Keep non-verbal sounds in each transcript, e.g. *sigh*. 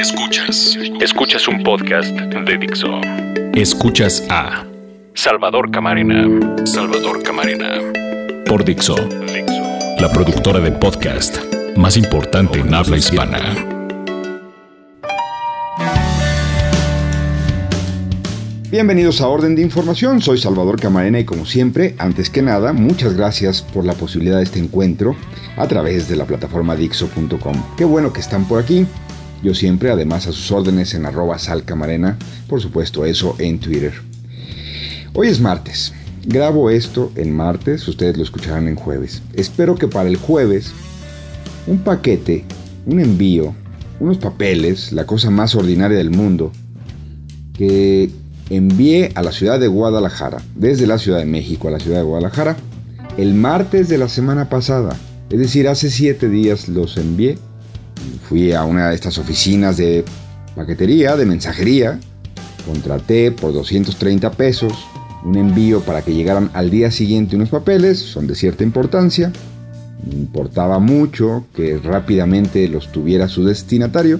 Escuchas. Escuchas un podcast de Dixo. Escuchas a Salvador Camarena. Salvador Camarena. Por Dixo. La productora de podcast más importante en habla hispana. Bienvenidos a Orden de Información, soy Salvador Camarena y como siempre, antes que nada, muchas gracias por la posibilidad de este encuentro a través de la plataforma Dixo.com. Qué bueno que están por aquí. Yo siempre, además, a sus órdenes en arroba salcamarena, por supuesto eso en Twitter. Hoy es martes. Grabo esto en martes, ustedes lo escucharán en jueves. Espero que para el jueves un paquete, un envío, unos papeles, la cosa más ordinaria del mundo, que envié a la ciudad de Guadalajara, desde la Ciudad de México a la ciudad de Guadalajara, el martes de la semana pasada. Es decir, hace siete días los envié Fui a una de estas oficinas de paquetería, de mensajería, contraté por 230 pesos un envío para que llegaran al día siguiente unos papeles, son de cierta importancia, me importaba mucho que rápidamente los tuviera su destinatario.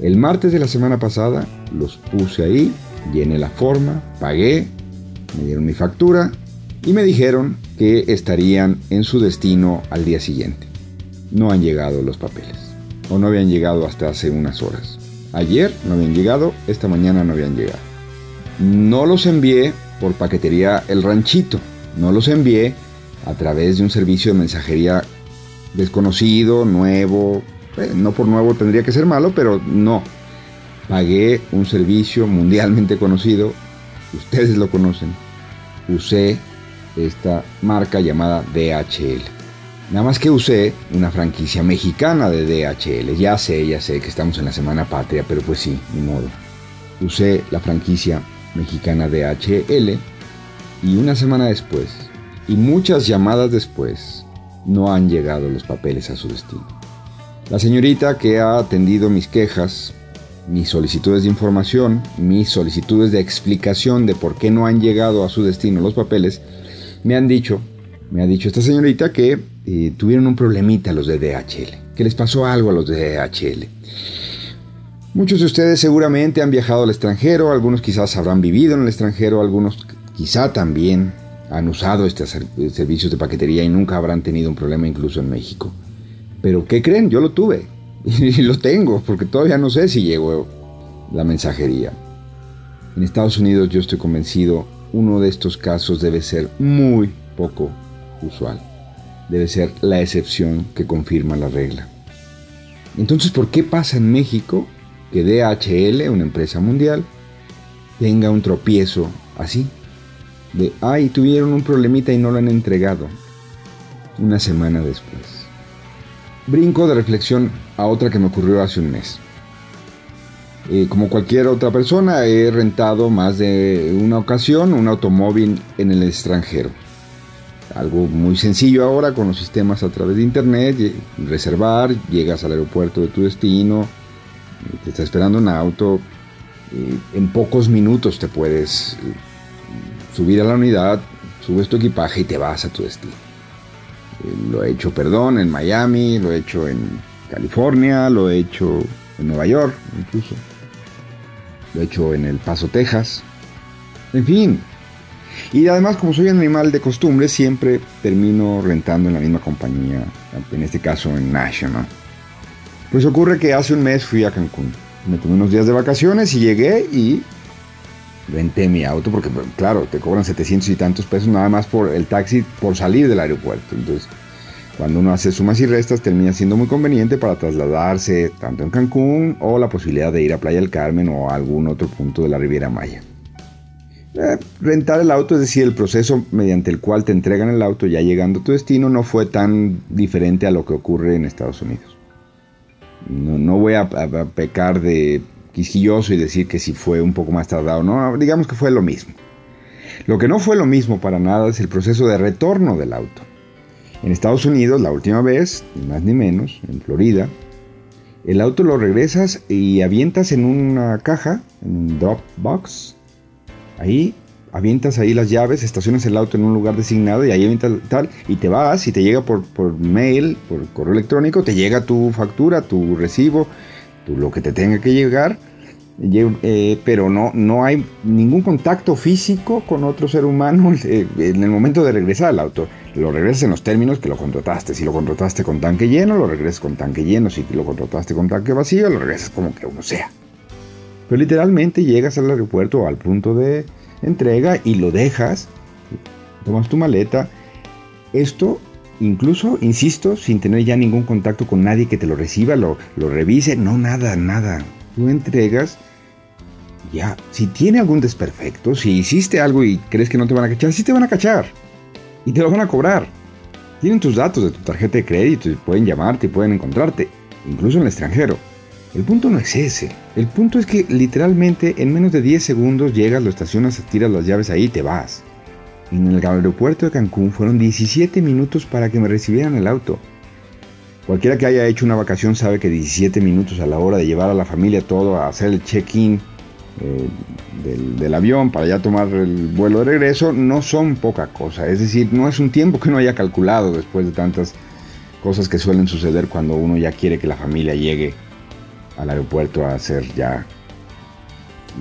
El martes de la semana pasada los puse ahí, llené la forma, pagué, me dieron mi factura y me dijeron que estarían en su destino al día siguiente. No han llegado los papeles o no habían llegado hasta hace unas horas. Ayer no habían llegado, esta mañana no habían llegado. No los envié por paquetería El Ranchito, no los envié a través de un servicio de mensajería desconocido, nuevo, eh, no por nuevo tendría que ser malo, pero no. Pagué un servicio mundialmente conocido, ustedes lo conocen. Usé esta marca llamada DHL. Nada más que usé una franquicia mexicana de DHL. Ya sé, ya sé que estamos en la Semana Patria, pero pues sí, ni modo. Usé la franquicia mexicana DHL y una semana después, y muchas llamadas después, no han llegado los papeles a su destino. La señorita que ha atendido mis quejas, mis solicitudes de información, mis solicitudes de explicación de por qué no han llegado a su destino los papeles, me han dicho, me ha dicho esta señorita que eh, tuvieron un problemita los de DHL, que les pasó algo a los de DHL. Muchos de ustedes seguramente han viajado al extranjero, algunos quizás habrán vivido en el extranjero, algunos quizá también han usado estos servicios de paquetería y nunca habrán tenido un problema incluso en México. Pero ¿qué creen? Yo lo tuve *laughs* y lo tengo porque todavía no sé si llegó la mensajería. En Estados Unidos yo estoy convencido uno de estos casos debe ser muy poco usual debe ser la excepción que confirma la regla. Entonces, ¿por qué pasa en México que DHL, una empresa mundial, tenga un tropiezo así? De, ay, tuvieron un problemita y no lo han entregado. Una semana después. Brinco de reflexión a otra que me ocurrió hace un mes. Eh, como cualquier otra persona, he rentado más de una ocasión un automóvil en el extranjero algo muy sencillo ahora con los sistemas a través de internet, reservar, llegas al aeropuerto de tu destino, te está esperando un auto, en pocos minutos te puedes eh, subir a la unidad, subes tu equipaje y te vas a tu destino. Eh, lo he hecho, perdón, en Miami, lo he hecho en California, lo he hecho en Nueva York incluso, lo he hecho en El Paso, Texas. En fin, y además, como soy un animal de costumbre, siempre termino rentando en la misma compañía, en este caso en National. Pues ocurre que hace un mes fui a Cancún. Me tomé unos días de vacaciones y llegué y renté mi auto porque, claro, te cobran 700 y tantos pesos nada más por el taxi por salir del aeropuerto. Entonces, cuando uno hace sumas y restas, termina siendo muy conveniente para trasladarse tanto en Cancún o la posibilidad de ir a Playa del Carmen o a algún otro punto de la Riviera Maya. Eh, rentar el auto, es decir, el proceso mediante el cual te entregan el auto ya llegando a tu destino, no fue tan diferente a lo que ocurre en Estados Unidos. No, voy a, pecar de quisquilloso y decir que si fue un poco más tardado, no, digamos que fue lo mismo. Lo que no fue lo mismo para nada es el proceso de retorno del auto. En Estados Unidos, la última vez, ni más ni menos, en Florida, el auto lo regresas y avientas en una caja, en un drop box, Ahí avientas ahí las llaves, estacionas el auto en un lugar designado y ahí avientas tal, y te vas y te llega por, por mail, por correo electrónico, te llega tu factura, tu recibo, lo que te tenga que llegar, eh, pero no, no hay ningún contacto físico con otro ser humano *laughs* eh, en el momento de regresar al auto. Lo regresas en los términos que lo contrataste. Si lo contrataste con tanque lleno, lo regresas con tanque lleno. Si lo contrataste con tanque vacío, lo regresas como que uno sea. Pero literalmente llegas al aeropuerto o al punto de entrega y lo dejas, tomas tu maleta. Esto incluso, insisto, sin tener ya ningún contacto con nadie que te lo reciba, lo, lo revise, no, nada, nada. Tú entregas, ya, si tiene algún desperfecto, si hiciste algo y crees que no te van a cachar, sí te van a cachar. Y te lo van a cobrar. Tienen tus datos de tu tarjeta de crédito y pueden llamarte y pueden encontrarte, incluso en el extranjero. El punto no es ese. El punto es que literalmente en menos de 10 segundos llegas, lo estacionas, tiras las llaves ahí y te vas. En el aeropuerto de Cancún fueron 17 minutos para que me recibieran el auto. Cualquiera que haya hecho una vacación sabe que 17 minutos a la hora de llevar a la familia todo a hacer el check-in eh, del, del, avión para ya tomar el vuelo de regreso no son poca cosa. Es decir, no es un tiempo que uno haya calculado después de tantas cosas que suelen suceder cuando uno ya quiere que la familia llegue al aeropuerto a hacer ya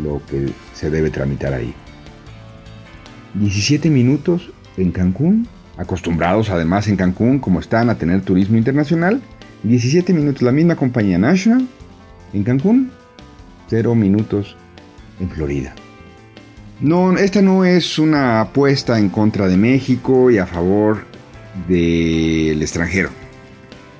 lo que se debe tramitar ahí. 17 minutos en Cancún, acostumbrados además en Cancún como están a tener turismo internacional. 17 minutos la misma compañía National en Cancún, 0 minutos en Florida. No, esta no es una apuesta en contra de México y a favor del extranjero.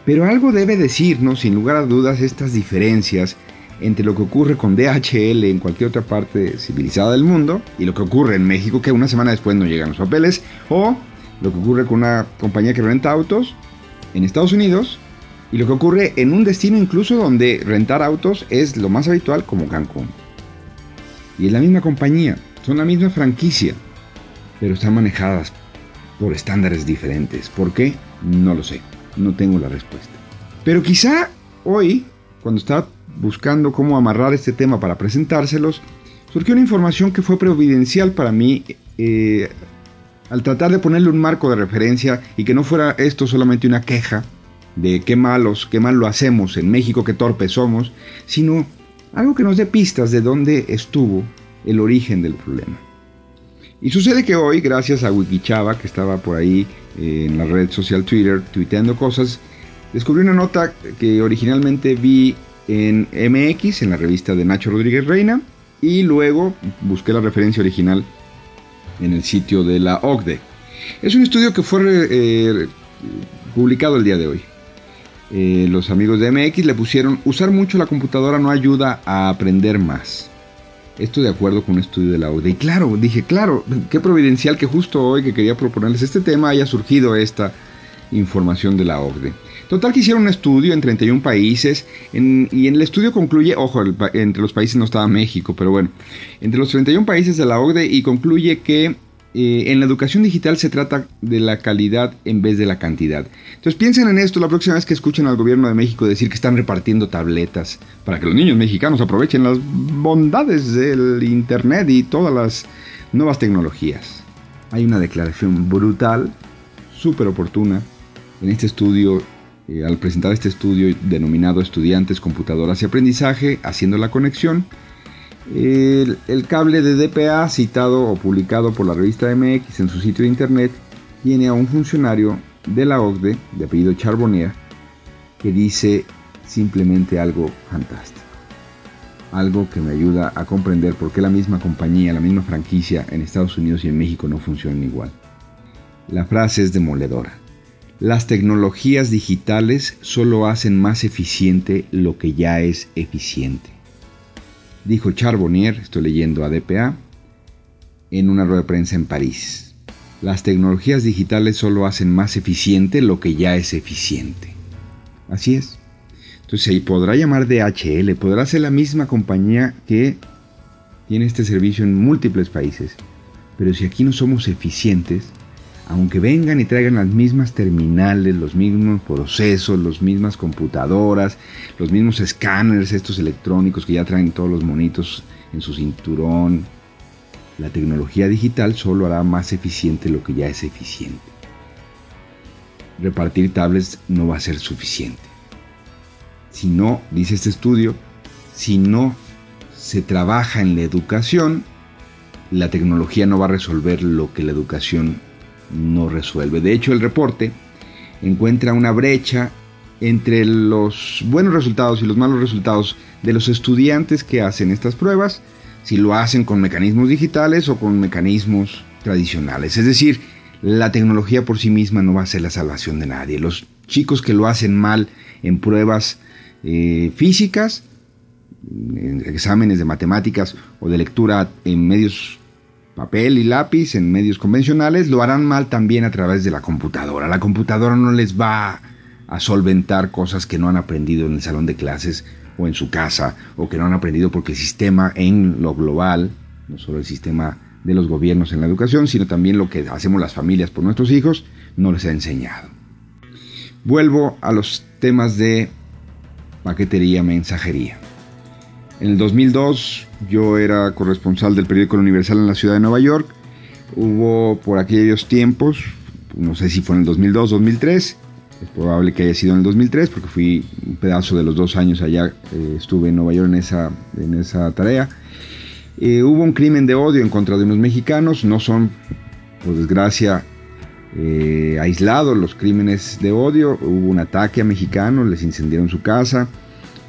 Pero algo debe decirnos, sin lugar a dudas, estas diferencias entre lo que ocurre con DHL en cualquier otra parte civilizada del mundo y lo que ocurre en México, que una semana después no llegan los papeles, o lo que ocurre con una compañía que renta autos en Estados Unidos y lo que ocurre en un destino incluso donde rentar autos es lo más habitual como Cancún. Y es la misma compañía, son la misma franquicia, pero están manejadas por estándares diferentes. ¿Por qué? No lo sé. No tengo la respuesta. Pero quizá hoy, cuando estaba buscando cómo amarrar este tema para presentárselos, surgió una información que fue providencial para mí eh, al tratar de ponerle un marco de referencia y que no fuera esto solamente una queja de qué malos, qué mal lo hacemos en México, qué torpes somos, sino algo que nos dé pistas de dónde estuvo el origen del problema. Y sucede que hoy, gracias a Wikichava, que estaba por ahí eh, en la red social Twitter, tuiteando cosas, descubrí una nota que originalmente vi en MX, en la revista de Nacho Rodríguez Reina, y luego busqué la referencia original en el sitio de la OCDE. Es un estudio que fue eh, publicado el día de hoy. Eh, los amigos de MX le pusieron, usar mucho la computadora no ayuda a aprender más. Esto de acuerdo con un estudio de la OCDE. Y claro, dije, claro, qué providencial que justo hoy que quería proponerles este tema haya surgido esta información de la OCDE. Total que hicieron un estudio en 31 países y en el estudio concluye, ojo, entre los países no estaba México, pero bueno, entre los 31 países de la OCDE y concluye que eh, en la educación digital se trata de la calidad en vez de la cantidad. Entonces piensen en esto la próxima vez que escuchen al gobierno de México decir que están repartiendo tabletas para que los niños mexicanos aprovechen las bondades del Internet y todas las nuevas tecnologías. Hay una declaración brutal, súper oportuna, en este estudio, eh, al presentar este estudio denominado Estudiantes, Computadoras y Aprendizaje, haciendo la conexión el, cable de DPA citado o publicado por la revista MX en su sitio de internet tiene a un funcionario de la OCDE, de apellido Charbonnier, que dice simplemente algo fantástico. Algo que me ayuda a comprender por qué la misma compañía, la misma franquicia en Estados Unidos y en México no funcionan igual. La frase es demoledora. Las tecnologías digitales solo hacen más eficiente lo que ya es eficiente dijo Charbonnier, estoy leyendo a DPA, en una rueda de prensa en París. Las tecnologías digitales solo hacen más eficiente lo que ya es eficiente. Así es. Entonces se podrá llamar DHL, podrá ser la misma compañía que tiene este servicio en múltiples países. Pero si aquí no somos eficientes, aunque vengan y traigan las mismas terminales, los mismos procesos, las mismas computadoras, los mismos escáneres, estos electrónicos que ya traen todos los monitos en su cinturón, la tecnología digital solo hará más eficiente lo que ya es eficiente. Repartir tablets no va a ser suficiente. Si no, dice este estudio, si no se trabaja en la educación, la tecnología no va a resolver lo que la educación no resuelve. De hecho, el reporte encuentra una brecha entre los buenos resultados y los malos resultados de los estudiantes que hacen estas pruebas, si lo hacen con mecanismos digitales o con mecanismos tradicionales. Es decir, la tecnología por sí misma no va a ser la salvación de nadie. Los chicos que lo hacen mal en pruebas eh, físicas, en exámenes de matemáticas o de lectura en medios papel y lápiz, en medios convencionales, lo harán mal también a través de la computadora. La computadora no les va a solventar cosas que no han aprendido en el salón de clases o en su casa o que no han aprendido porque el sistema en lo global, no solo el sistema de los gobiernos en la educación, sino también lo que hacemos las familias por nuestros hijos, no les ha enseñado. Vuelvo a los temas de paquetería, mensajería. En el 2002 yo era corresponsal del periódico Universal en la ciudad de Nueva York. Hubo por aquellos tiempos, no sé si fue en el 2002, 2003, es probable que haya sido en el 2003 porque fui un pedazo de los dos años allá, eh, estuve en Nueva York en esa, en esa tarea. Eh, hubo un crimen de odio en contra de unos mexicanos, no son, por desgracia, eh, aislados los crímenes de odio. Hubo un ataque a mexicanos, les incendiaron su casa.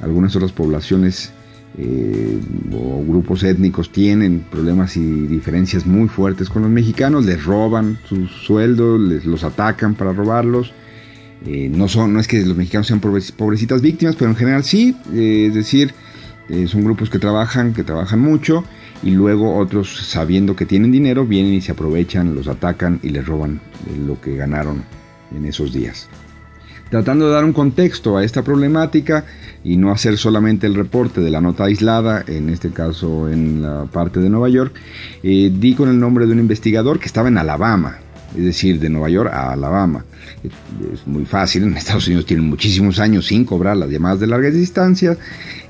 Algunas otras poblaciones o grupos étnicos tienen problemas y diferencias muy fuertes con los mexicanos, les roban sus sueldos, les los atacan para robarlos. Eh, no, son, no es que los mexicanos sean pobrecitas víctimas, pero en general sí, eh, es decir, eh, son grupos que trabajan, que trabajan mucho y luego otros sabiendo que tienen dinero vienen y se aprovechan, los atacan y les roban lo que ganaron en esos días. Tratando de dar un contexto a esta problemática y no hacer solamente el reporte de la nota aislada, en este caso en la parte de Nueva York, di con el nombre de un investigador que estaba en Alabama, es decir, de Nueva York a Alabama. Es muy fácil, en Estados Unidos tienen muchísimos años sin cobrar las llamadas de larga distancia,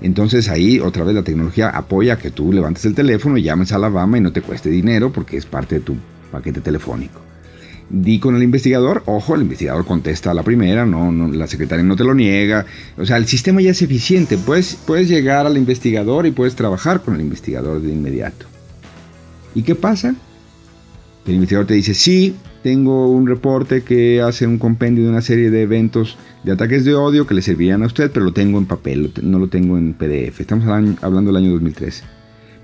entonces ahí otra vez la tecnología apoya que tú levantes el teléfono y llames a Alabama y no te cueste dinero porque es parte de tu paquete telefónico. Di con el investigador, ojo, el investigador contesta a la primera, no, no, la secretaria no te lo niega, o sea, el sistema ya es eficiente, puedes, puedes llegar al investigador y puedes trabajar con el investigador de inmediato. ¿Y qué pasa? El investigador te dice, sí, tengo un reporte que hace un compendio de una serie de eventos de ataques de odio que le servirían a usted, pero lo tengo en papel, no lo tengo en PDF. Estamos hablando del año 2013.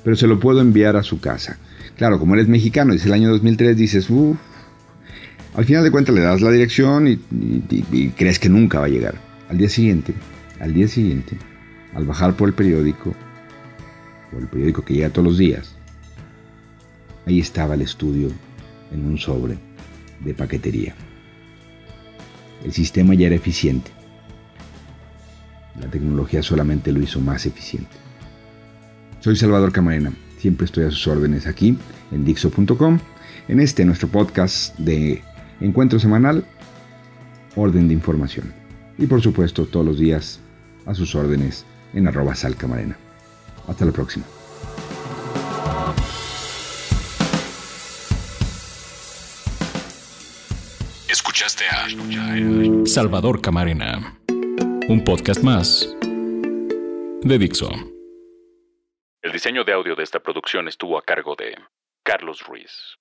Pero se lo puedo enviar a su casa. Claro, como eres mexicano, es el año 2003, dices, uff. Al final de cuentas le das la dirección y, crees que nunca va a llegar. Al día siguiente, al día siguiente, al bajar por el periódico, por el periódico que llega todos los días, ahí estaba el estudio en un sobre de paquetería. El sistema ya era eficiente. La tecnología solamente lo hizo más eficiente. Soy Salvador Camarena. Siempre estoy a sus órdenes aquí en Dixo.com. En este nuestro podcast de encuentro semanal, orden de información. Y por supuesto todos los días a sus órdenes en arroba salcamarena. Hasta la próxima. Escuchaste a Salvador Camarena, un podcast más de Dixo. El diseño de audio de esta producción estuvo a cargo de Carlos Ruiz.